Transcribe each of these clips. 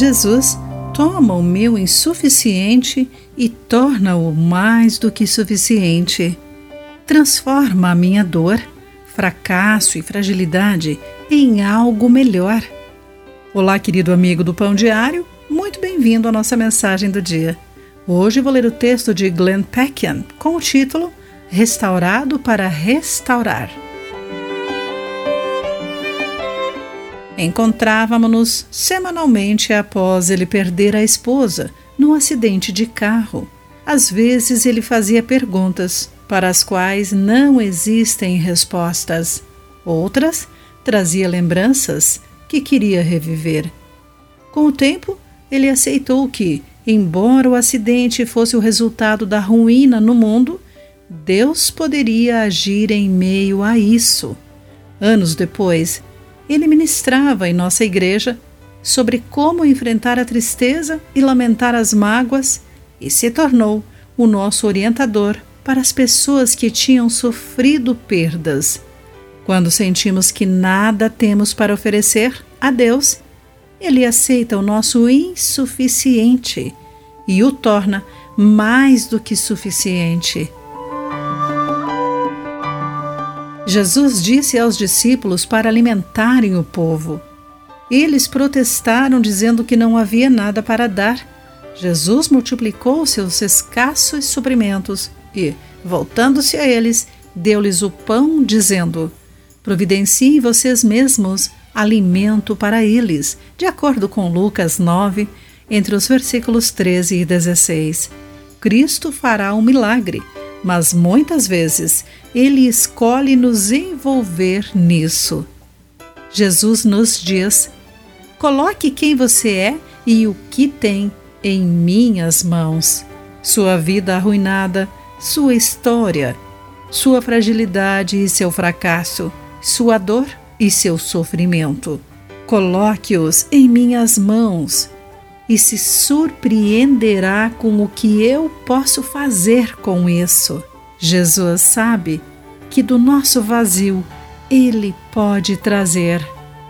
Jesus toma o meu insuficiente e torna-o mais do que suficiente. Transforma a minha dor, fracasso e fragilidade em algo melhor. Olá, querido amigo do Pão Diário, muito bem-vindo à nossa mensagem do dia. Hoje vou ler o texto de Glenn Peckian com o título Restaurado para Restaurar. Encontrávamos-nos semanalmente após ele perder a esposa num acidente de carro. Às vezes ele fazia perguntas para as quais não existem respostas. Outras trazia lembranças que queria reviver. Com o tempo, ele aceitou que, embora o acidente fosse o resultado da ruína no mundo, Deus poderia agir em meio a isso. Anos depois, ele ministrava em nossa igreja sobre como enfrentar a tristeza e lamentar as mágoas e se tornou o nosso orientador para as pessoas que tinham sofrido perdas. Quando sentimos que nada temos para oferecer a Deus, Ele aceita o nosso insuficiente e o torna mais do que suficiente. Jesus disse aos discípulos para alimentarem o povo. Eles protestaram, dizendo que não havia nada para dar. Jesus multiplicou seus escassos suprimentos e, voltando-se a eles, deu-lhes o pão, dizendo: Providenciem vocês mesmos alimento para eles, de acordo com Lucas 9, entre os versículos 13 e 16. Cristo fará um milagre mas muitas vezes ele escolhe nos envolver nisso. Jesus nos diz: coloque quem você é e o que tem em minhas mãos. Sua vida arruinada, sua história, sua fragilidade e seu fracasso, sua dor e seu sofrimento. Coloque-os em minhas mãos e se surpreenderá com o que eu posso fazer com isso. Jesus sabe que do nosso vazio Ele pode trazer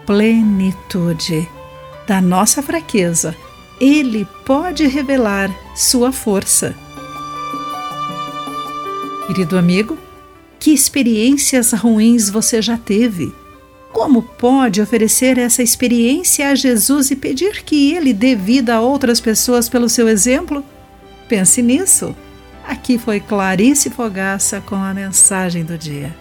plenitude. Da nossa fraqueza, Ele pode revelar sua força. Querido amigo, que experiências ruins você já teve? Como pode oferecer essa experiência a Jesus e pedir que ele dê vida a outras pessoas pelo seu exemplo? Pense nisso. Aqui foi Clarice Fogaça com a mensagem do dia.